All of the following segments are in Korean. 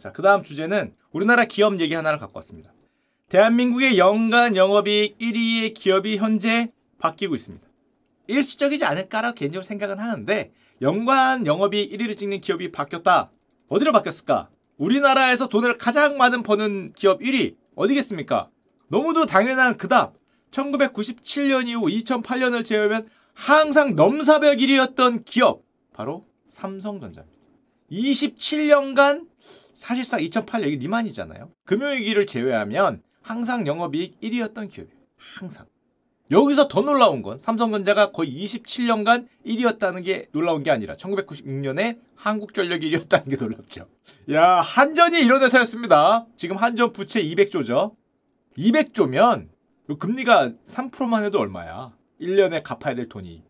자, 그 다음 주제는 우리나라 기업 얘기 하나를 갖고 왔습니다. 대한민국의 연간 영업이익 1위의 기업이 현재 바뀌고 있습니다. 일시적이지 않을까라고 개인적으로 생각은 하는데 연간 영업이익 1위를 찍는 기업이 바뀌었다. 어디로 바뀌었을까? 우리나라에서 돈을 가장 많은 버는 기업 1위 어디겠습니까? 너무도 당연한 그 답. 1997년 이후 2008년을 제외하면 항상 넘사벽 1위였던 기업 바로 삼성전자입니다. 27년간 사실상 2008년 리만이잖아요. 금요위기를 제외하면 항상 영업이익 1위였던 기업이에요. 항상. 여기서 더 놀라운 건 삼성전자가 거의 27년간 1위였다는 게 놀라운 게 아니라 1996년에 한국전력이 1위였다는 게 놀랍죠. 야, 한전이 이런 회사였습니다. 지금 한전 부채 200조죠. 200조면 금리가 3%만 해도 얼마야? 1년에 갚아야 될 돈이.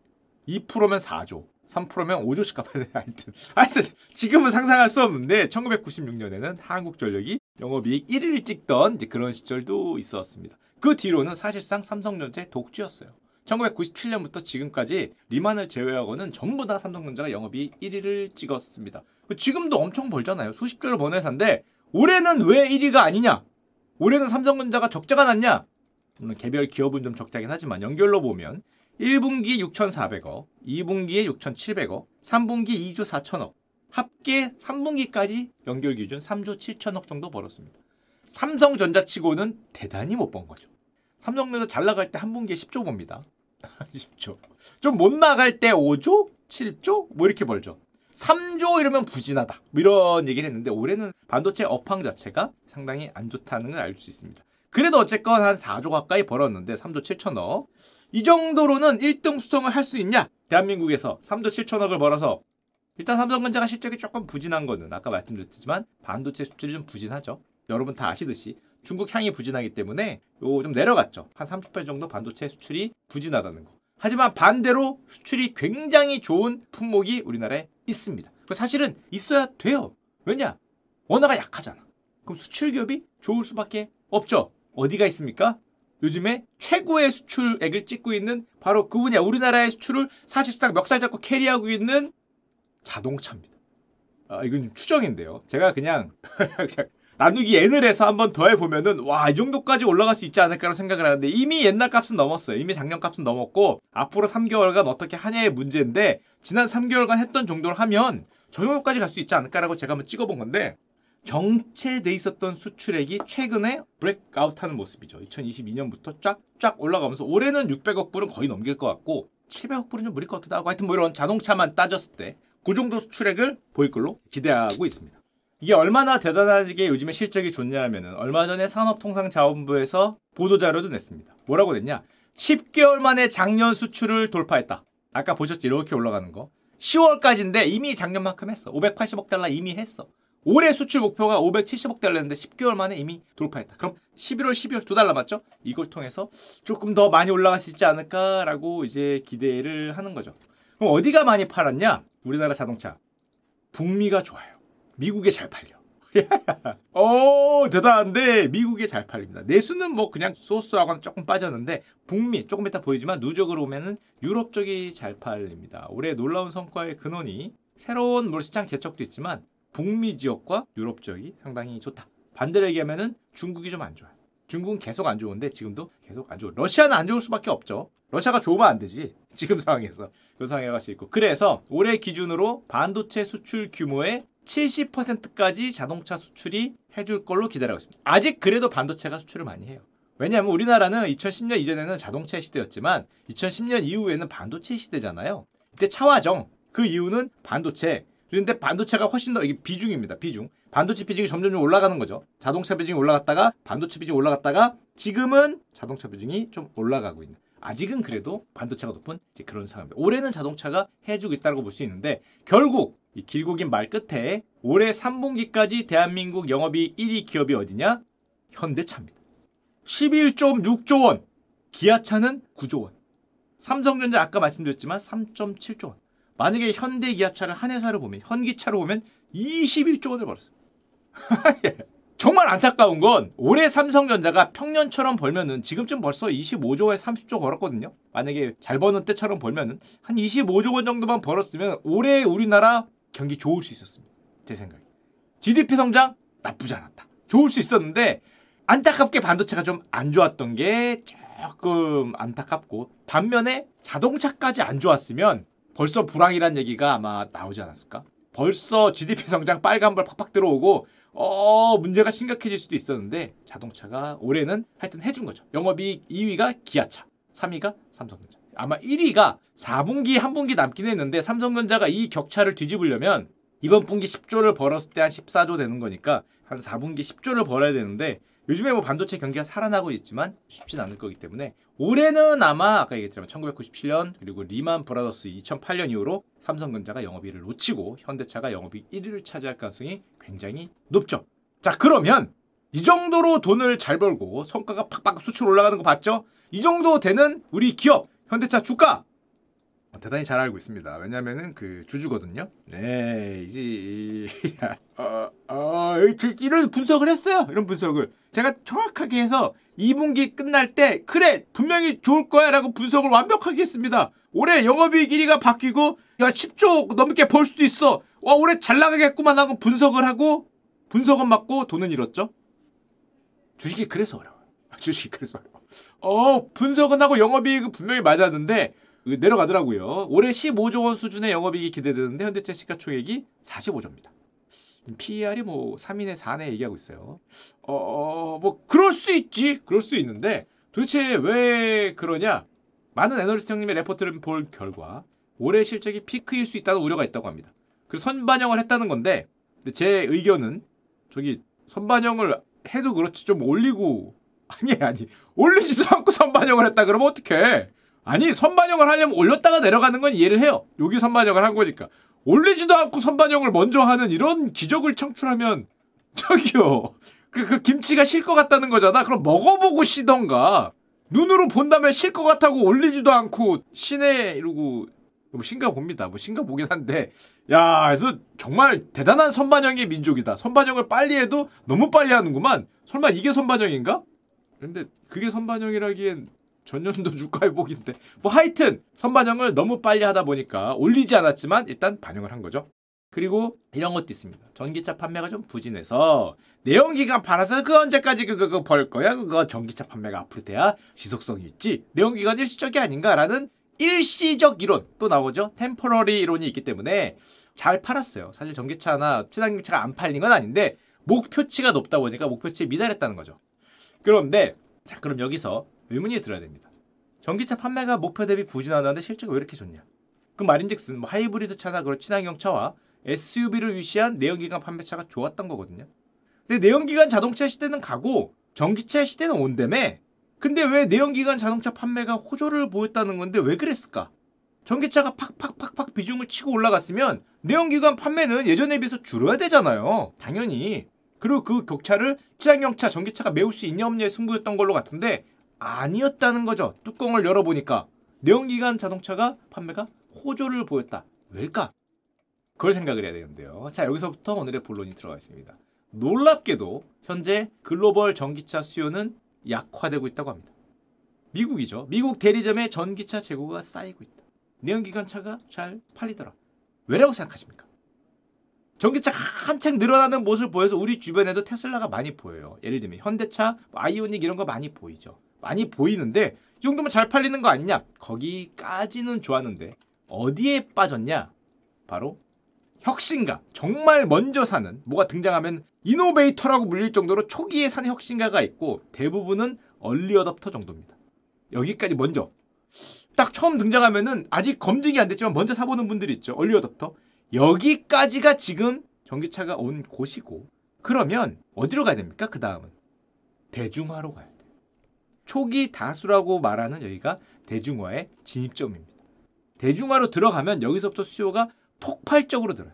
2%면 4조. 3%면 5조씩 갚아야 돼. 하여튼. 하여튼, 지금은 상상할 수 없는데, 1996년에는 한국전력이 영업이익 1위를 찍던 그런 시절도 있었습니다. 그 뒤로는 사실상 삼성전자의 독주였어요. 1997년부터 지금까지 리만을 제외하고는 전부 다 삼성전자가 영업이익 1위를 찍었습니다. 지금도 엄청 벌잖아요. 수십조를 버는 회사인데 올해는 왜 1위가 아니냐? 올해는 삼성전자가 적자가 났냐? 물론 개별 기업은 좀 적자긴 하지만 연결로 보면 1분기에 6,400억, 2분기에 6,700억, 3분기 2조 4천억, 합계 3분기까지 연결 기준 3조 7천억 정도 벌었습니다. 삼성전자 치고는 대단히 못 번 거죠. 삼성전자 잘 나갈 때 한 분기에 10조 봅니다. 10조. 좀 못 나갈 때 5조? 7조? 뭐 이렇게 벌죠. 3조 이러면 부진하다. 뭐 이런 얘기를 했는데 올해는 반도체 업황 자체가 상당히 안 좋다는 걸 알 수 있습니다. 그래도 어쨌건 한 4조 가까이 벌었는데 3조 7천억. 이 정도로는 1등 수성을 할 수 있냐? 대한민국에서 3조 7천억을 벌어서 일단 삼성전자가 실적이 조금 부진한 거는 아까 말씀드렸지만 반도체 수출이 좀 부진하죠. 여러분 다 아시듯이 중국 향이 부진하기 때문에 요 좀 내려갔죠. 한 30% 정도 반도체 수출이 부진하다는 거. 하지만 반대로 수출이 굉장히 좋은 품목이 우리나라에 있습니다. 사실은 있어야 돼요. 왜냐? 원화가 약하잖아. 그럼 수출 기업이 좋을 수밖에 없죠. 어디가 있습니까? 요즘에 최고의 수출액을 찍고 있는 바로 그 분야 우리나라의 수출을 사실상 멱살 잡고 캐리하고 있는 자동차입니다. 아, 이건 추정인데요. 제가 그냥 나누기 n을 해서 한번 더해 보면은 와 이 정도까지 올라갈 수 있지 않을까라는 생각을 하는데 이미 옛날 값은 넘었어요. 이미 작년 값은 넘었고 앞으로 3개월간 어떻게 하냐의 문제인데 지난 3개월간 했던 정도를 하면 저 정도까지 갈 수 있지 않을까라고 제가 한번 찍어본 건데 정체돼 있었던 수출액이 최근에 브레이크아웃하는 모습이죠. 2022년부터 쫙쫙 올라가면서 올해는 600억 불은 거의 넘길 것 같고 700억 불은 좀 무릴 것 같기도 하고 하여튼 뭐 이런 자동차만 따졌을 때 그 정도 수출액을 보일 걸로 기대하고 있습니다. 이게 얼마나 대단하게 요즘에 실적이 좋냐 하면은 얼마 전에 산업통상자원부에서 보도자료도 냈습니다. 뭐라고 냈냐? 10개월 만에 작년 수출을 돌파했다. 아까 보셨죠? 이렇게 올라가는 거. 10월까지인데 이미 작년만큼 했어. 580억 달러 이미 했어. 올해 수출 목표가 570억 달러였는데 10개월 만에 이미 돌파했다. 그럼 11월, 12월 두 달 남았죠? 이걸 통해서 조금 더 많이 올라갈 수 있지 않을까라고 이제 기대를 하는 거죠. 그럼 어디가 많이 팔았냐? 우리나라 자동차. 북미가 좋아요. 미국에 잘 팔려. 오 대단한데 미국에 잘 팔립니다. 내수는 뭐 그냥 소스하고는 조금 빠졌는데 북미 조금 이따 보이지만 누적으로 보면은 유럽 쪽이 잘 팔립니다. 올해 놀라운 성과의 근원이 새로운 물 시장 개척도 있지만 북미 지역과 유럽 지역이 상당히 좋다. 반대로 얘기하면은 중국이 좀 안 좋아요. 중국은 계속 안 좋은데 지금도 계속 안 좋아. 러시아는 안 좋을 수밖에 없죠. 러시아가 좋으면 안 되지. 지금 상황에서. 그 상황에 갈 수 있고. 그래서 올해 기준으로 반도체 수출 규모의 70%까지 자동차 수출이 해줄 걸로 기다리고 있습니다. 아직 그래도 반도체가 수출을 많이 해요. 왜냐하면 우리나라는 2010년 이전에는 자동차 시대였지만 2010년 이후에는 반도체 시대잖아요. 이때 차화정 그 이유는 반도체 그런데 반도체가 훨씬 더 이게 비중입니다. 비중. 반도체 비중이 점점 올라가는 거죠. 자동차 비중이 올라갔다가 반도체 비중이 올라갔다가 지금은 자동차 비중이 좀 올라가고 있는. 아직은 그래도 반도체가 높은 그런 상황입니다. 올해는 자동차가 해주고 있다고 볼 수 있는데 결국 이 길고 긴 말 끝에 올해 3분기까지 대한민국 영업이익 1위 기업이 어디냐? 현대차입니다. 11.6조 원. 기아차는 9조 원. 삼성전자 아까 말씀드렸지만 3.7조 원. 만약에 현대 기아차를 한 회사로 보면 현기차로 보면 21조 원을 벌었어요. 예. 정말 안타까운 건 올해 삼성전자가 평년처럼 벌면은 지금쯤 벌써 25조에 30조 벌었거든요. 만약에 잘 버는 때처럼 벌면은 한 25조 원 정도만 벌었으면 올해 우리나라 경기 좋을 수 있었습니다. 제 생각에. GDP 성장 나쁘지 않았다. 좋을 수 있었는데 안타깝게 반도체가 좀 안 좋았던 게 조금 안타깝고 반면에 자동차까지 안 좋았으면 벌써 불황이란 얘기가 아마 나오지 않았을까? 벌써 GDP 성장 빨간불 팍팍 들어오고 어 문제가 심각해질 수도 있었는데 자동차가 올해는 하여튼 해준 거죠. 영업이익 2위가 기아차, 3위가 삼성전자. 아마 1위가 4분기 한 분기 남긴 했는데 삼성전자가 이 격차를 뒤집으려면 이번 분기 10조를 벌었을 때 한 14조 되는 거니까 한 4분기 10조를 벌어야 되는데 요즘에 뭐 반도체 경기가 살아나고 있지만 쉽진 않을 거기 때문에 올해는 아마 아까 얘기했지만 1997년 그리고 리만 브라더스 2008년 이후로 삼성전자가 영업이익을 놓치고 현대차가 영업이익 1위를 차지할 가능성이 굉장히 높죠. 자 그러면 이 정도로 돈을 잘 벌고 성과가 팍팍 수출 올라가는 거 봤죠? 이 정도 되는 우리 기업 현대차 주가 대단히 잘 알고 있습니다. 왜냐면은 그 주주거든요. 네, 이제 어, 어, 이런 분석을 했어요. 이런 분석을 제가 정확하게 해서 2분기 끝날 때 그래 분명히 좋을 거야 라고 분석을 완벽하게 했습니다. 올해 영업이익 1위가 바뀌고 야 10조 넘게 벌 수도 있어. 와 올해 잘 나가겠구만 하고 분석을 하고 분석은 맞고 돈은 잃었죠. 주식이 그래서 어려워. 주식이 그래서 어려워. 어 분석은 하고 영업이익은 분명히 맞았는데 내려가더라고요. 올해 15조 원 수준의 영업이익이 기대되는데 현대차 시가총액이 45조입니다. PER이 뭐 3인의 4내 얘기하고 있어요. 어, 어, 뭐 그럴 수 있지. 그럴 수 있는데 도대체 왜 그러냐? 많은 애널리스트 형님의 레포트를 볼 결과 올해 실적이 피크일 수 있다는 우려가 있다고 합니다. 그 선반영을 했다는 건데 제 의견은 저기 선반영을 해도 그렇지 좀 올리고 아니 아니 올리지도 않고 선반영을 했다 그러면 어떡해 아니 선반영을 하려면 올렸다가 내려가는 건 이해를 해요. 여기 선반영을 한 거니까. 올리지도 않고 선반영을 먼저 하는 이런 기적을 창출하면 저기요. 그, 그 김치가 실 것 같다는 거잖아. 그럼 먹어보고 쉬던가. 눈으로 본다면 실 것 같다고 올리지도 않고 시내 이러고 뭐 신가 봅니다. 뭐 신가 보긴 한데 야, 그래서 정말 대단한 선반영의 민족이다. 선반영을 빨리 해도 너무 빨리 하는구만. 설마 이게 선반영인가? 근데 그게 선반영이라기엔 전년도 주가 회복인데 뭐 하여튼 선반영을 너무 빨리 하다 보니까 올리지 않았지만 일단 반영을 한 거죠. 그리고 이런 것도 있습니다. 전기차 판매가 좀 부진해서 내연기관 팔아서 그 언제까지 그거, 그거 벌 거야? 그거 전기차 판매가 앞으로 돼야 지속성이 있지. 내연기관 일시적이 아닌가라는 일시적 이론 또 나오죠. 템퍼러리 이론이 있기 때문에 잘 팔았어요. 사실 전기차나 친환경차가 안 팔린 건 아닌데 목표치가 높다 보니까 목표치에 미달했다는 거죠. 그런데 자 그럼 여기서 의문이 들어야 됩니다. 전기차 판매가 목표 대비 부진하다는데 실적이 왜 이렇게 좋냐? 그 말인즉슨 뭐 하이브리드 차나 그런 친환경 차와 SUV를 위시한 내연기관 판매차가 좋았던 거거든요. 근데 내연기관 자동차 시대는 가고 전기차 시대는 온다며. 근데 왜 내연기관 자동차 판매가 호조를 보였다는 건데 왜 그랬을까? 전기차가 팍팍팍팍 비중을 치고 올라갔으면 내연기관 판매는 예전에 비해서 줄어야 되잖아요. 당연히. 그리고 그 격차를 친환경차, 전기차가 메울 수 있냐 없냐의 승부였던 걸로 같은데 아니었다는 거죠. 뚜껑을 열어보니까 내연기관 자동차가 판매가 호조를 보였다. 왜일까? 그걸 생각을 해야 되는데요. 자, 여기서부터 오늘의 본론이 들어가 있습니다. 놀랍게도 현재 글로벌 전기차 수요는 약화되고 있다고 합니다. 미국이죠. 미국 대리점에 전기차 재고가 쌓이고 있다. 내연기관차가 잘 팔리더라. 왜라고 생각하십니까? 전기차가 한창 늘어나는 모습을 보여서 우리 주변에도 테슬라가 많이 보여요. 예를 들면 현대차, 아이오닉 이런 거 많이 보이죠. 많이 보이는데 이 정도면 잘 팔리는 거 아니냐? 거기까지는 좋았는데 어디에 빠졌냐? 바로 혁신가. 정말 먼저 사는 뭐가 등장하면 이노베이터라고 불릴 정도로 초기에 사는 혁신가가 있고 대부분은 얼리 어답터 정도입니다. 여기까지 먼저 딱 처음 등장하면은 아직 검증이 안 됐지만 먼저 사보는 분들이 있죠. 얼리 어답터. 여기까지가 지금 전기차가 온 곳이고 그러면 어디로 가야 됩니까? 그 다음은 대중화로 가야 초기 다수라고 말하는 여기가 대중화의 진입점입니다. 대중화로 들어가면 여기서부터 수요가 폭발적으로 들어요.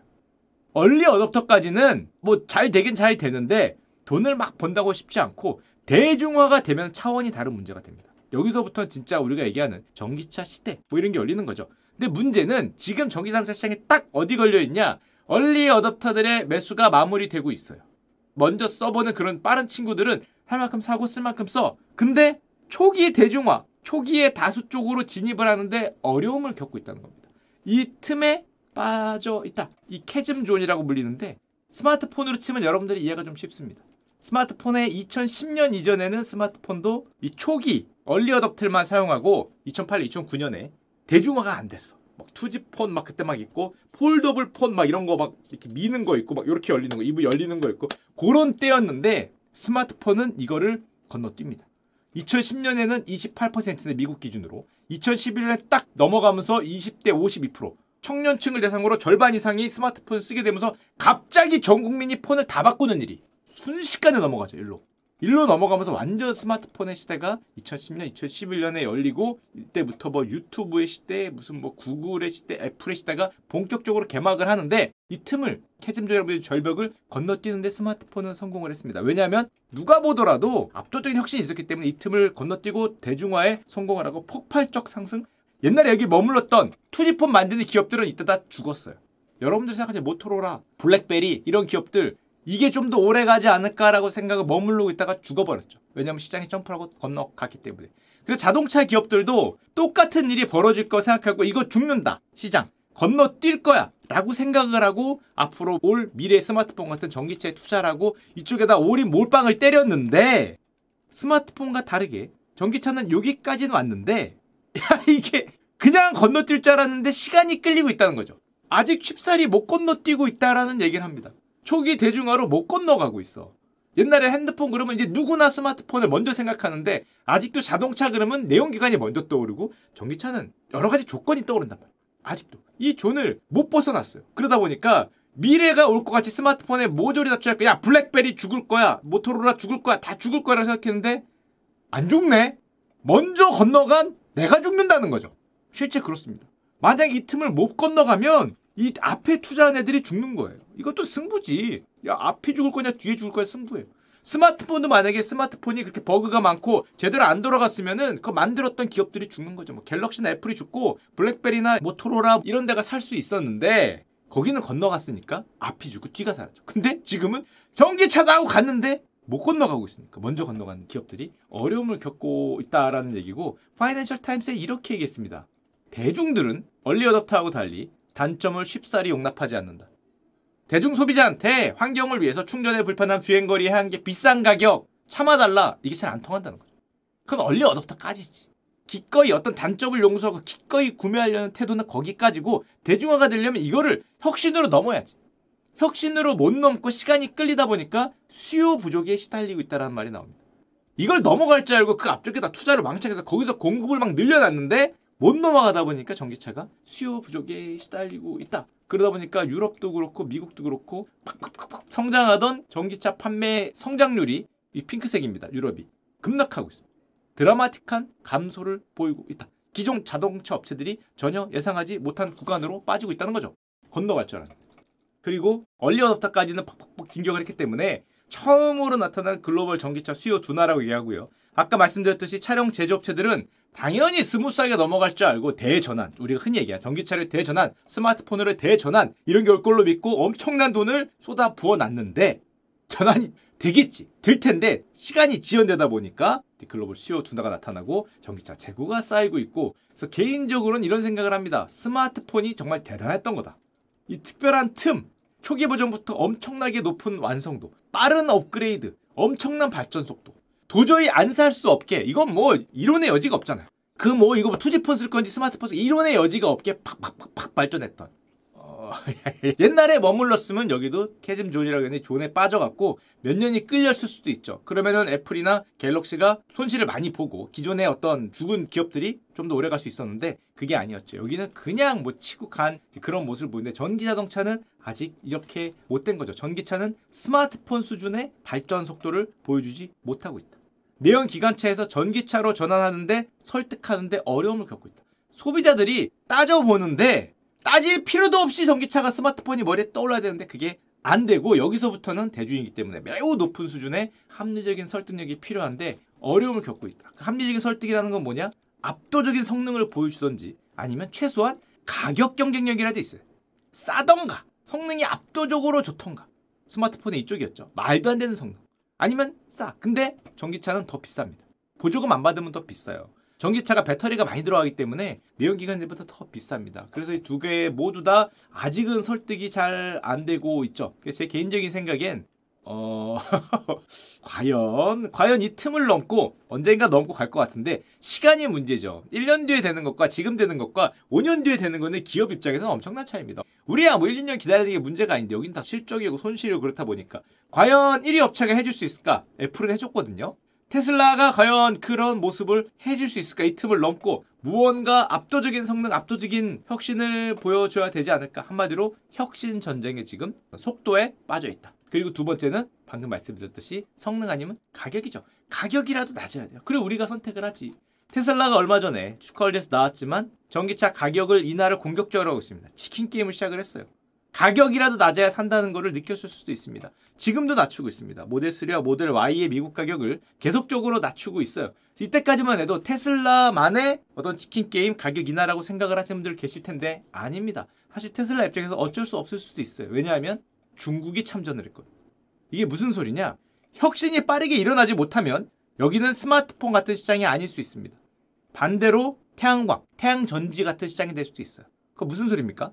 얼리 어답터까지는 뭐 잘 되긴 잘 되는데 돈을 막 번다고 싶지 않고 대중화가 되면 차원이 다른 문제가 됩니다. 여기서부터 진짜 우리가 얘기하는 전기차 시대 뭐 이런 게 열리는 거죠. 근데 문제는 지금 전기자동차 시장에 딱 어디 걸려 있냐? 얼리 어답터들의 매수가 마무리되고 있어요. 먼저 써보는 그런 빠른 친구들은 할 만큼 사고 쓸 만큼 써. 근데 초기 대중화, 초기의 다수 쪽으로 진입을 하는데 어려움을 겪고 있다는 겁니다. 이 틈에 빠져 있다. 이 chasm zone이라고 불리는데 스마트폰으로 치면 여러분들이 이해가 좀 쉽습니다. 스마트폰의 2010년 이전에는 스마트폰도 이 초기 early adopter만 사용하고 2008, 2009년에 대중화가 안 됐어. 막 2G폰 막 그때 막 있고 foldable 폰 막 이런 거 막 이렇게 미는 거 있고 막 이렇게 열리는 거 이브 열리는 거 있고 그런 때였는데 스마트폰은 이거를 건너뜁니다. 2010년에는 28%는 미국 기준으로 2011년에 딱 넘어가면서 20대 52% 청년층을 대상으로 절반 이상이 스마트폰을 쓰게 되면서 갑자기 전 국민이 폰을 다 바꾸는 일이 순식간에 넘어가죠. 일로. 일로 넘어가면서 완전 스마트폰의 시대가 2010년, 2011년에 열리고 이때부터 뭐 유튜브의 시대, 무슨 뭐 구글의 시대, 애플의 시대가 본격적으로 개막을 하는데 이 틈을 캐즘조 여러분의 절벽을 건너뛰는데 스마트폰은 성공을 했습니다. 왜냐하면 누가 보더라도 압도적인 혁신이 있었기 때문에 이 틈을 건너뛰고 대중화에 성공을 하고 폭발적 상승. 옛날에 여기 머물렀던 투지폰 만드는 기업들은 이때 다 죽었어요. 여러분들 생각하지 모토로라, 블랙베리 이런 기업들 이게 좀 더 오래 가지 않을까라고 생각을 머무르고 있다가 죽어버렸죠. 왜냐하면 시장이 점프하고 건너갔기 때문에. 그래서 자동차 기업들도 똑같은 일이 벌어질 거 생각하고 이거 죽는다. 시장. 건너뛸 거야. 라고 생각을 하고 앞으로 올 미래 스마트폰 같은 전기차에 투자를 하고 이쪽에다 오린 몰빵을 때렸는데 스마트폰과 다르게 전기차는 여기까지는 왔는데 야 이게 그냥 건너뛸 줄 알았는데 시간이 끌리고 있다는 거죠. 아직 쉽사리 못 건너뛰고 있다라는 얘기를 합니다. 초기 대중화로 못 건너가고 있어. 옛날에 핸드폰 그러면 이제 누구나 스마트폰을 먼저 생각하는데 아직도 자동차 그러면 내연기관이 먼저 떠오르고 전기차는 여러 가지 조건이 떠오른단 말이야. 아직도. 이 존을 못 벗어났어요. 그러다 보니까 미래가 올 것 같이 스마트폰에 모조리 다 취할 거야. 야, 블랙베리 죽을 거야. 모토로라 죽을 거야. 다 죽을 거라 생각했는데 안 죽네. 먼저 건너간 내가 죽는다는 거죠. 실제 그렇습니다. 만약 이 틈을 못 건너가면 이 앞에 투자한 애들이 죽는 거예요. 이것도 승부지. 야, 앞에 죽을 거냐, 뒤에 죽을 거냐, 승부예요. 스마트폰도 만약에 스마트폰이 그렇게 버그가 많고 제대로 안 돌아갔으면은 그 만들었던 기업들이 죽는 거죠. 뭐 갤럭시나 애플이 죽고 블랙베리나 모토로라 이런 데가 살 수 있었는데 거기는 건너갔으니까 앞이 죽고 뒤가 살았죠. 근데 지금은 전기차다 하고 갔는데 못 건너가고 있으니까 먼저 건너간 기업들이 어려움을 겪고 있다라는 얘기고 파이낸셜 타임스에 이렇게 얘기했습니다. 대중들은 얼리 어답터하고 달리 단점을 쉽사리 용납하지 않는다. 대중 소비자한테 환경을 위해서 충전에 불편한 주행거리에 한게 비싼 가격 참아달라 이게 잘 안 통한다는 거죠. 그건 얼리 어답터까지지. 기꺼이 어떤 단점을 용서하고 기꺼이 구매하려는 태도는 거기까지고 대중화가 되려면 이거를 혁신으로 넘어야지. 혁신으로 못 넘고 시간이 끌리다 보니까 수요 부족에 시달리고 있다는 말이 나옵니다. 이걸 넘어갈 줄 알고 그 앞쪽에다 투자를 망창해서 거기서 공급을 막 늘려놨는데 못 넘어가다 보니까 전기차가 수요 부족에 시달리고 있다. 그러다 보니까 유럽도 그렇고 미국도 그렇고 팍팍팍팍 성장하던 전기차 판매 성장률이 이 핑크색입니다. 유럽이 급락하고 있습니다. 드라마틱한 감소를 보이고 있다. 기존 자동차 업체들이 전혀 예상하지 못한 구간으로 빠지고 있다는 거죠. 건너갈 줄 알았는데. 그리고 얼리 어답터까지는 팍팍팍 진격을 했기 때문에 처음으로 나타난 글로벌 전기차 수요 둔화라고 얘기하고요. 아까 말씀드렸듯이 차량 제조업체들은 당연히 스무스하게 넘어갈 줄 알고 대전환, 우리가 흔히 얘기한 전기차를 대전환, 스마트폰으로 대전환 이런 게 올 걸로 믿고 엄청난 돈을 쏟아 부어놨는데 전환이 되겠지, 될 텐데 시간이 지연되다 보니까 글로벌 수요 둔화가 나타나고 전기차 재고가 쌓이고 있고 그래서 개인적으로는 이런 생각을 합니다. 스마트폰이 정말 대단했던 거다. 이 특별한 틈, 초기 버전부터 엄청나게 높은 완성도, 빠른 업그레이드, 엄청난 발전 속도. 도저히 안 살 수 없게 이건 뭐 이론의 여지가 없잖아요. 그 뭐 이거 뭐 2G폰 쓸 건지 스마트폰 쓸 이론의 여지가 없게 팍팍팍팍 발전했던. 어, 옛날에 머물렀으면 여기도 chasm zone이라고 했는데 zone에 빠져갖고 몇 년이 끌렸을 수도 있죠. 그러면은 애플이나 갤럭시가 손실을 많이 보고 기존의 어떤 죽은 기업들이 좀 더 오래 갈 수 있었는데 그게 아니었죠. 여기는 그냥 뭐 치고 간 그런 모습을 보는데 전기 자동차는 아직 이렇게 못 된 거죠. 전기차는 스마트폰 수준의 발전 속도를 보여주지 못하고 있다. 내연 기관차에서 전기차로 전환하는데 설득하는데 어려움을 겪고 있다. 소비자들이 따져보는데 따질 필요도 없이 전기차가 스마트폰이 머리에 떠올라야 되는데 그게 안 되고 여기서부터는 대중이기 때문에 매우 높은 수준의 합리적인 설득력이 필요한데 어려움을 겪고 있다. 그 합리적인 설득이라는 건 뭐냐? 압도적인 성능을 보여주던지 아니면 최소한 가격 경쟁력이라도 있어요. 싸던가 성능이 압도적으로 좋던가 스마트폰의 이쪽이었죠. 말도 안 되는 성능. 아니면 싸. 근데 전기차는 더 비쌉니다. 보조금 안 받으면 더 비싸요. 전기차가 배터리가 많이 들어가기 때문에 내연기관차보다 더 비쌉니다. 그래서 이 두 개 모두 다 아직은 설득이 잘 안 되고 있죠. 제 개인적인 생각엔 어, 과연, 과연 이 틈을 넘고 언젠가 넘고 갈 것 같은데 시간이 문제죠. 1년 뒤에 되는 것과 지금 되는 것과 5년 뒤에 되는 거는 기업 입장에서는 엄청난 차이입니다. 우리야 뭐 1, 2년 기다리는 게 문제가 아닌데 여긴 다 실적이고 손실이고 그렇다 보니까 과연 1위 업체가 해줄 수 있을까? 애플은 해줬거든요. 테슬라가 과연 그런 모습을 해줄 수 있을까? 이 틈을 넘고 무언가 압도적인 성능, 압도적인 혁신을 보여줘야 되지 않을까? 한마디로 혁신 전쟁에 지금 속도에 빠져 있다. 그리고 두 번째는 방금 말씀드렸듯이 성능 아니면 가격이죠. 가격이라도 낮아야 돼요. 그리고 우리가 선택을 하지. 테슬라가 얼마 전에 슈컬리에서 나왔지만 전기차 가격을 인하를 공격적으로 하고 있습니다. 치킨 게임을 시작을 했어요. 가격이라도 낮아야 산다는 것을 느꼈을 수도 있습니다. 지금도 낮추고 있습니다. 모델 3와 모델 Y의 미국 가격을 계속적으로 낮추고 있어요. 이때까지만 해도 테슬라만의 어떤 치킨 게임 가격 인하라고 생각을 하시는 분들 계실 텐데 아닙니다. 사실 테슬라 입장에서 어쩔 수 없을 수도 있어요. 왜냐하면 중국이 참전을 했거든요. 이게 무슨 소리냐? 혁신이 빠르게 일어나지 못하면 여기는 스마트폰 같은 시장이 아닐 수 있습니다. 반대로 태양광, 태양전지 같은 시장이 될 수도 있어요. 그거 무슨 소리입니까?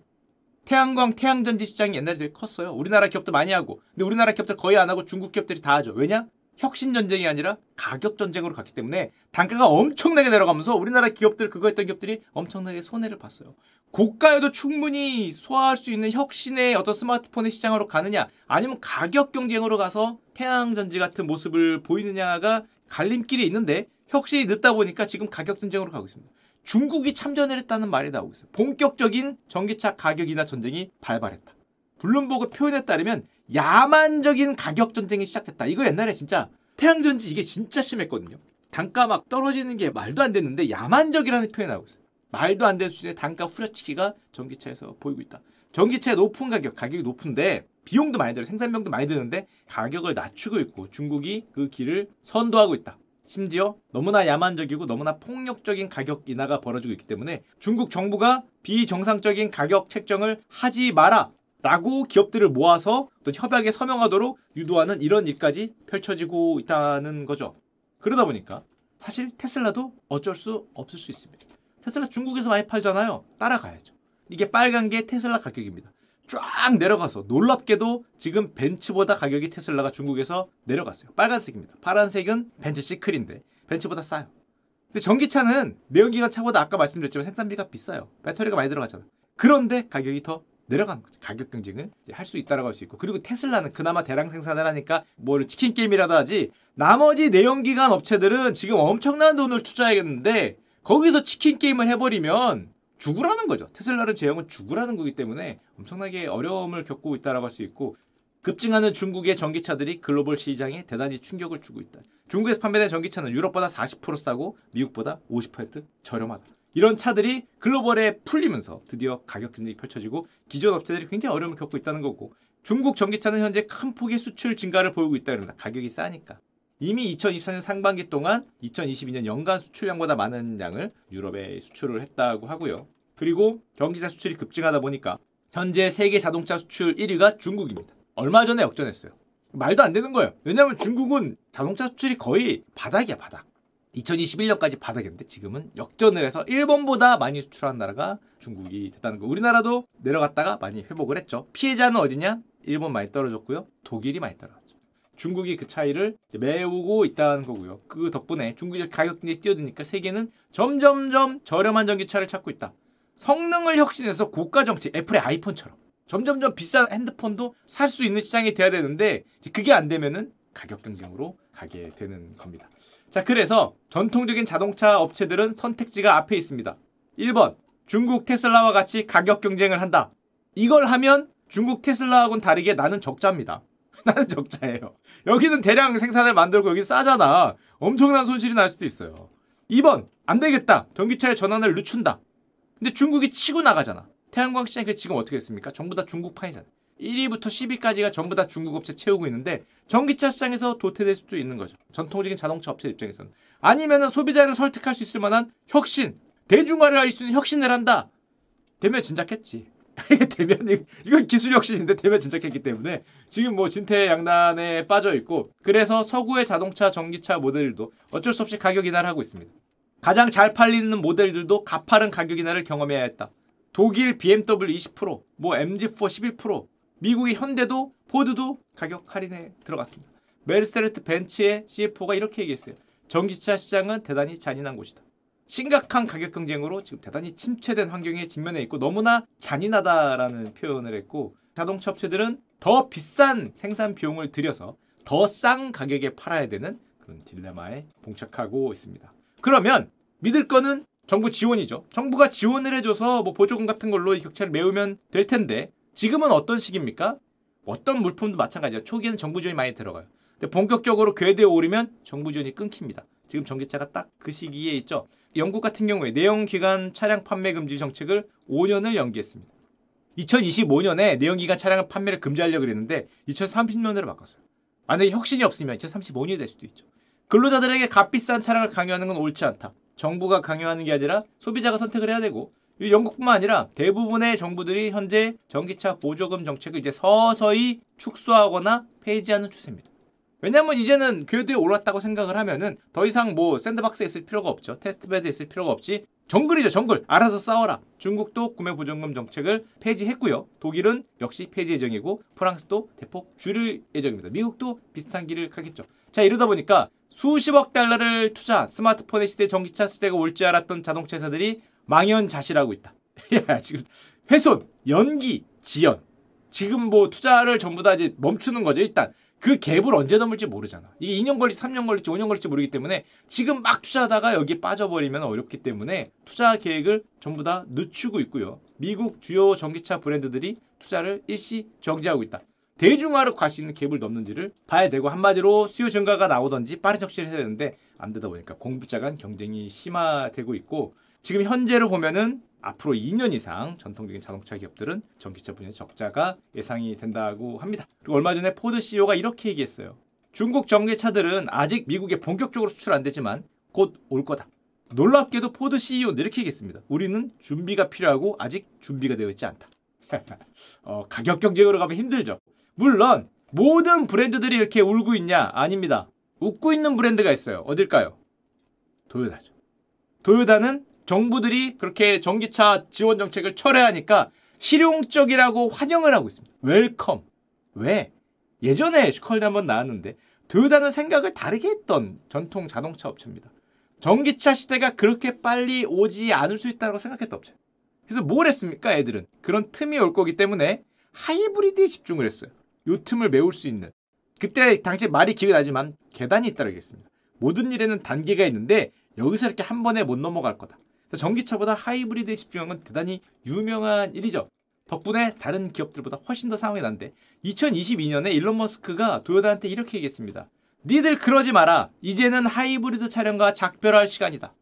태양광, 태양전지 시장이 옛날에 되게 컸어요. 우리나라 기업도 많이 하고. 근데 우리나라 기업들 거의 안 하고 중국 기업들이 다 하죠. 왜냐? 혁신 전쟁이 아니라 가격 전쟁으로 갔기 때문에 단가가 엄청나게 내려가면서 우리나라 기업들 그거 했던 기업들이 엄청나게 손해를 봤어요. 고가에도 충분히 소화할 수 있는 혁신의 어떤 스마트폰의 시장으로 가느냐 아니면 가격 경쟁으로 가서 태양전지 같은 모습을 보이느냐가 갈림길이 있는데 혁신이 늦다 보니까 지금 가격 전쟁으로 가고 있습니다. 중국이 참전을 했다는 말이 나오고 있어요. 본격적인 전기차 가격이나 전쟁이 발발했다. 블룸버그 표현에 따르면 야만적인 가격 전쟁이 시작됐다. 이거 옛날에 진짜 태양전지 이게 진짜 심했거든요. 단가 막 떨어지는 게 말도 안 됐는데 야만적이라는 표현이 나오고 있어요. 말도 안 되는 수준의 단가 후려치기가 전기차에서 보이고 있다. 전기차의 높은 가격, 가격이 높은데 비용도 많이 들어, 생산비용도 많이 드는데 가격을 낮추고 있고 중국이 그 길을 선도하고 있다. 심지어 너무나 야만적이고 너무나 폭력적인 가격 인하가 벌어지고 있기 때문에 중국 정부가 비정상적인 가격 책정을 하지 마라. 라고 기업들을 모아서 또 협약에 서명하도록 유도하는 이런 일까지 펼쳐지고 있다는 거죠. 그러다 보니까 사실 테슬라도 어쩔 수 없을 수 있습니다. 테슬라 중국에서 많이 팔잖아요. 따라가야죠. 이게 빨간 게 테슬라 가격입니다. 쫙 내려가서 놀랍게도 지금 벤츠보다 가격이 테슬라가 중국에서 내려갔어요. 빨간색입니다. 파란색은 벤츠 시클인데 벤츠보다 싸요. 근데 전기차는 내연기관 차보다 아까 말씀드렸지만 생산비가 비싸요. 배터리가 많이 들어가잖아. 그런데 가격이 더 내려가는 거죠. 가격 경쟁을 할 수 있다라고 할 수 있고 그리고 테슬라는 그나마 대량 생산을 하니까 뭐 치킨 게임이라도 하지 나머지 내연기관 업체들은 지금 엄청난 돈을 투자해야겠는데 거기서 치킨 게임을 해버리면 죽으라는 거죠. 테슬라를 제형은 죽으라는 거기 때문에 엄청나게 어려움을 겪고 있다라고 할 수 있고 급증하는 중국의 전기차들이 글로벌 시장에 대단히 충격을 주고 있다. 중국에서 판매된 전기차는 유럽보다 40% 싸고 미국보다 50% 저렴하다. 이런 차들이 글로벌에 풀리면서 드디어 가격 경쟁이 펼쳐지고 기존 업체들이 굉장히 어려움을 겪고 있다는 거고 중국 전기차는 현재 큰 폭의 수출 증가를 보이고 있다 그럽니다. 가격이 싸니까. 이미 2024년 상반기 동안 2022년 연간 수출량보다 많은 양을 유럽에 수출을 했다고 하고요. 그리고 전기차 수출이 급증하다 보니까 현재 세계 자동차 수출 1위가 중국입니다. 얼마 전에 역전했어요. 말도 안 되는 거예요. 왜냐하면 중국은 자동차 수출이 거의 바닥이야 바닥. 2021년까지 바닥이었는데 지금은 역전을 해서 일본보다 많이 수출한 나라가 중국이 됐다는 거. 우리나라도 내려갔다가 많이 회복을 했죠. 피해자는 어디냐? 일본 많이 떨어졌고요. 독일이 많이 떨어졌죠. 중국이 그 차이를 메우고 있다는 거고요. 그 덕분에 중국이 가격이 뛰어드니까 세계는 점점점 저렴한 전기차를 찾고 있다. 성능을 혁신해서 고가 정치, 애플의 아이폰처럼 점점점 비싼 핸드폰도 살 수 있는 시장이 돼야 되는데 그게 안 되면은 가격 경쟁으로 가게 되는 겁니다. 자, 그래서 전통적인 자동차 업체들은 선택지가 앞에 있습니다. 1번, 중국 테슬라와 같이 가격 경쟁을 한다. 이걸 하면 중국 테슬라하고는 다르게 나는 적자입니다. 나는 적자예요. 여기는 대량 생산을 만들고 여기 싸잖아. 엄청난 손실이 날 수도 있어요. 2번, 안 되겠다. 전기차의 전환을 늦춘다. 근데 중국이 치고 나가잖아. 태양광 시장이 지금 어떻게 됐습니까? 전부 다 중국판이잖아. 1위부터 10위까지가 전부 다 중국 업체 채우고 있는데 전기차 시장에서 도태될 수도 있는 거죠. 전통적인 자동차 업체 입장에서는. 아니면은 소비자를 설득할 수 있을 만한 혁신, 대중화를 할 수 있는 혁신을 한다. 되면 진작했지. 되면 이건 기술 혁신인데 되면 진작했기 때문에 지금 뭐 진퇴양난에 빠져 있고 그래서 서구의 자동차 전기차 모델도 어쩔 수 없이 가격 인하를 하고 있습니다. 가장 잘 팔리는 모델들도 가파른 가격 인하를 경험해야 했다. 독일 BMW 20%, 뭐 MG4 11%, 미국의 현대도 포드도 가격 할인에 들어갔습니다. 메르세데스 벤츠의 CF4가 이렇게 얘기했어요. 전기차 시장은 대단히 잔인한 곳이다. 심각한 가격 경쟁으로 지금 대단히 침체된 환경에 직면해 있고 너무나 잔인하다라는 표현을 했고 자동차 업체들은 더 비싼 생산 비용을 들여서 더 싼 가격에 팔아야 되는 그런 딜레마에 봉착하고 있습니다. 그러면 믿을 거는 정부 지원이죠. 정부가 지원을 해줘서 뭐 보조금 같은 걸로 이 격차를 메우면 될 텐데 지금은 어떤 시기입니까? 어떤 물품도 마찬가지야. 초기에는 정부 지원이 많이 들어가요. 근데 본격적으로 궤도에 오르면 정부 지원이 끊깁니다. 지금 전기차가 딱 그 시기에 있죠. 영국 같은 경우에 내연기관 차량 판매 금지 정책을 5년을 연기했습니다. 2025년에 내연기관 차량 판매를 금지하려고 그랬는데 2030년으로 바꿨어요. 만약에 혁신이 없으면 2035년이 될 수도 있죠. 근로자들에게 값비싼 차량을 강요하는 건 옳지 않다. 정부가 강요하는 게 아니라 소비자가 선택을 해야 되고 영국뿐만 아니라 대부분의 정부들이 현재 전기차 보조금 정책을 이제 서서히 축소하거나 폐지하는 추세입니다. 왜냐면 이제는 궤도에 올랐다고 생각을 하면은 더 이상 뭐 샌드박스에 있을 필요가 없죠. 테스트베드에 있을 필요가 없지. 정글이죠, 정글. 알아서 싸워라. 중국도 구매 보조금 정책을 폐지했고요. 독일은 역시 폐지 예정이고 프랑스도 대폭 줄일 예정입니다. 미국도 비슷한 길을 가겠죠. 자, 이러다 보니까 수십억 달러를 투자 스마트폰의 시대 전기차 시대가 올 줄 알았던 자동차 회사들이 망연자실하고 있다. 야, 지금 훼손, 연기, 지연. 지금 뭐 투자를 전부 다 이제 멈추는 거죠. 일단 그 갭을 언제 넘을지 모르잖아. 이게 2년 걸릴지 3년 걸릴지 5년 걸릴지 모르기 때문에 지금 막 투자하다가 여기 빠져버리면 어렵기 때문에 투자 계획을 전부 다 늦추고 있고요. 미국 주요 전기차 브랜드들이 투자를 일시 정지하고 있다. 대중화로 갈 수 있는 갭을 넘는지를 봐야 되고 한마디로 수요 증가가 나오던지 빠른 적시를 해야 되는데 안 되다 보니까 공급자 간 경쟁이 심화되고 있고 지금 현재로 보면은 앞으로 2년 이상 전통적인 자동차 기업들은 전기차 분야 적자가 예상이 된다고 합니다. 그리고 얼마 전에 포드 CEO가 이렇게 얘기했어요. 중국 전기차들은 아직 미국에 본격적으로 수출 안 되지만 곧 올 거다. 놀랍게도 포드 CEO는 이렇게 얘기했습니다. 우리는 준비가 필요하고 아직 준비가 되어 있지 않다. 어, 가격 경쟁으로 가면 힘들죠. 물론 모든 브랜드들이 이렇게 울고 있냐? 아닙니다. 웃고 있는 브랜드가 있어요. 어딜까요? 도요다죠. 도요다는 정부들이 그렇게 전기차 지원 정책을 철회하니까 실용적이라고 환영을 하고 있습니다. Welcome. 왜? 예전에 슈카월드 한번 나왔는데 도요다는 생각을 다르게 했던 전통 자동차 업체입니다. 전기차 시대가 그렇게 빨리 오지 않을 수 있다고 생각했던 업체. 그래서 뭘 했습니까, 애들은? 그런 틈이 올 거기 때문에 하이브리드에 집중을 했어요. 요 틈을 메울 수 있는. 그때 당시 말이 기억이 나지만 계단이 있다고 했습니다. 모든 일에는 단계가 있는데 여기서 이렇게 한 번에 못 넘어갈 거다. 전기차보다 하이브리드에 집중한 건 대단히 유명한 일이죠. 덕분에 다른 기업들보다 훨씬 더 상황이 난데 2022년에 일론 머스크가 도요다한테 이렇게 얘기했습니다. 니들 그러지 마라. 이제는 하이브리드 차량과 작별할 시간이다.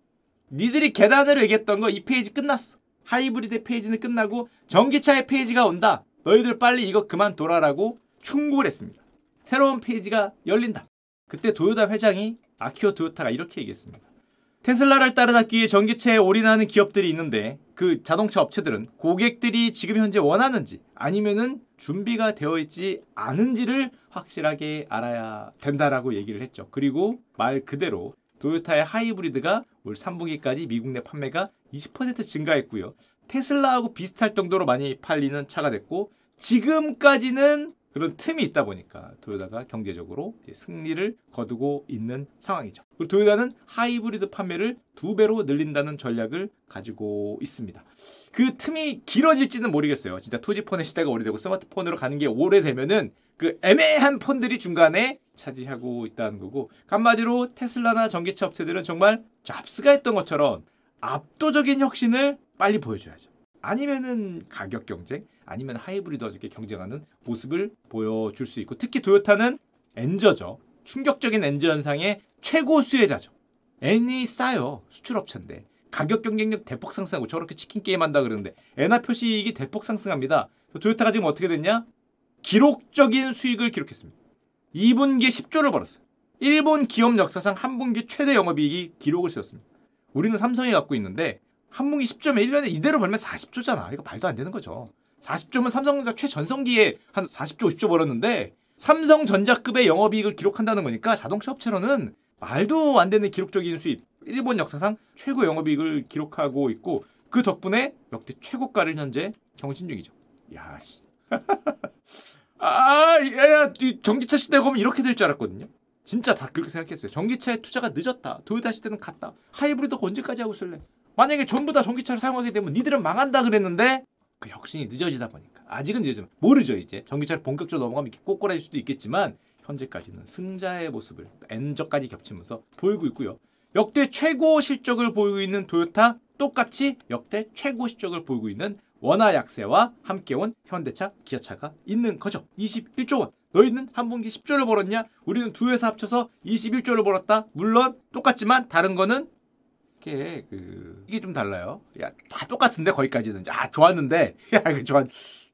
니들이 계단으로 얘기했던 거 이 페이지 끝났어. 하이브리드 페이지는 끝나고 전기차의 페이지가 온다. 너희들 빨리 이거 그만둬라라고 충고를 했습니다. 새로운 페이지가 열린다. 그때 도요다 회장이 아키오 도요타가 이렇게 얘기했습니다. 테슬라를 따라잡기 위해 전기차에 올인하는 기업들이 있는데 그 자동차 업체들은 고객들이 지금 현재 원하는지 아니면은 준비가 되어 있지 않은지를 확실하게 알아야 된다라고 얘기를 했죠. 그리고 말 그대로 도요타의 하이브리드가 올 3분기까지 미국 내 판매가 20% 증가했고요. 테슬라하고 비슷할 정도로 많이 팔리는 차가 됐고 지금까지는 그런 틈이 있다 보니까 도요다가 경제적으로 승리를 거두고 있는 상황이죠. 그리고 도요다는 하이브리드 판매를 두 배로 늘린다는 전략을 가지고 있습니다. 그 틈이 길어질지는 모르겠어요. 진짜 투지폰의 시대가 오래되고 스마트폰으로 가는 게 오래되면은 그 애매한 폰들이 중간에 차지하고 있다는 거고 한마디로 테슬라나 전기차 업체들은 정말 잡스가 했던 것처럼 압도적인 혁신을 빨리 보여줘야죠. 아니면은 가격 경쟁, 아니면 하이브리드 어떻게 경쟁하는 모습을 보여줄 수 있고 특히 도요타는 엔저죠. 충격적인 엔저 현상의 최고 수혜자죠. N이 싸요. 수출업체인데. 가격 경쟁력 대폭 상승하고 저렇게 치킨 게임 한다 그러는데 엔화 표시이익이 대폭 상승합니다. 도요타가 지금 어떻게 됐냐? 기록적인 수익을 기록했습니다. 2분기에 10조를 벌었어요. 일본 기업 역사상 한 분기 최대 영업이익이 기록을 세웠습니다. 우리는 삼성이 갖고 있는데 한 분기 10조면 1년에 이대로 벌면 40조잖아. 이거 말도 안 되는 거죠. 40조면 삼성전자 최전성기에 한 40조, 50조 벌었는데 삼성전자급의 영업이익을 기록한다는 거니까 자동차 업체로는 말도 안 되는 기록적인 수입. 일본 역사상 최고 영업이익을 기록하고 있고 그 덕분에 역대 최고가를 현재 경신 중이죠. 야, 씨. 아, 야, 이 전기차 시대가 오면 이렇게 될 줄 알았거든요. 진짜 다 그렇게 생각했어요. 전기차에 투자가 늦었다. 도요타 시대는 갔다. 하이브리드가 언제까지 하고 있을래? 만약에 전부 다 전기차를 사용하게 되면 니들은 망한다 그랬는데 그 혁신이 늦어지다 보니까 아직은 늦어지만 모르죠 이제 전기차를 본격적으로 넘어가면 이렇게 꼬꾸라질 수도 있겠지만 현재까지는 승자의 모습을 N저까지 겹치면서 보이고 있고요. 역대 최고 실적을 보이고 있는 도요타 똑같이 역대 최고 실적을 보이고 있는 원화 약세와 함께 온 현대차, 기아차가 있는 거죠. 21조 원. 너희는 한 분기 10조를 벌었냐? 우리는 두 회사 합쳐서 21조를 벌었다. 물론 똑같지만 다른 거는 이게 그 이게 좀 달라요. 야 다 똑같은데 거기까지는 아 좋았는데 야그 좋아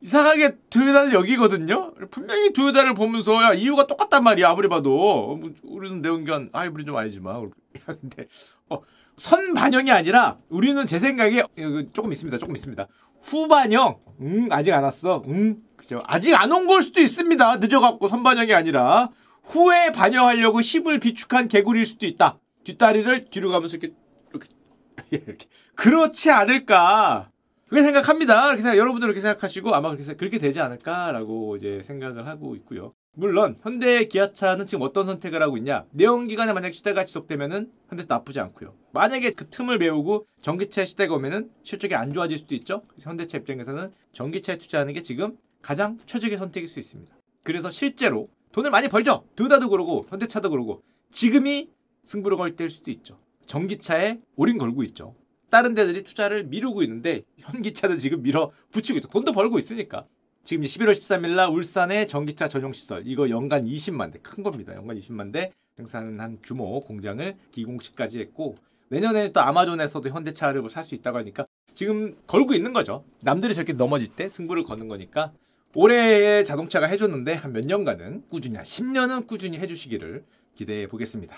이상하게 도요타는 여기거든요. 분명히 도요타를 보면서 야 이유가 똑같단 말이야 아무리 봐도 뭐, 우리는 내연기관 하이브리드 좀 아니지만 야 근데 어, 선 반영이 아니라 우리는 제 생각에 조금 있습니다. 조금 있습니다. 후반영 음 아직 안 왔어. 음 그죠. 아직 안 온 걸 수도 있습니다. 늦어갖고 선 반영이 아니라 후에 반영하려고 힘을 비축한 개구리일 수도 있다. 뒷다리를 뒤로 가면서 이렇게 이렇게 그렇지 않을까 그렇게 생각합니다. 그렇게 생각, 여러분들 그렇게 생각하시고 아마 그렇게, 그렇게 되지 않을까라고 이제 생각을 하고 있고요. 물론 현대 기아차는 지금 어떤 선택을 하고 있냐? 내연기관에 만약 시대가 지속되면은 현대차 나쁘지 않고요. 만약에 그 틈을 메우고 전기차 시대가 오면은 실적이 안 좋아질 수도 있죠. 현대차 입장에서는 전기차에 투자하는 게 지금 가장 최적의 선택일 수 있습니다. 그래서 실제로 돈을 많이 벌죠. 도요타도 그러고 현대차도 그러고 지금이 승부를 걸 때일 수도 있죠. 전기차에 올인 걸고 있죠. 다른 데들이 투자를 미루고 있는데 현기차는 지금 밀어 붙이고 있죠. 돈도 벌고 있으니까. 지금 11월 13일 날 울산의 전기차 전용 시설 이거 연간 20만 대 큰 겁니다. 연간 20만 대 생산한 규모 공장을 기공식까지 했고 내년에 또 아마존에서도 현대차를 살수 있다고 하니까 지금 걸고 있는 거죠. 남들이 저렇게 넘어질 때 승부를 거는 거니까 올해의 자동차가 해줬는데 한 몇 년간은 꾸준히 한 10년은 꾸준히 해주시기를 기대해 보겠습니다.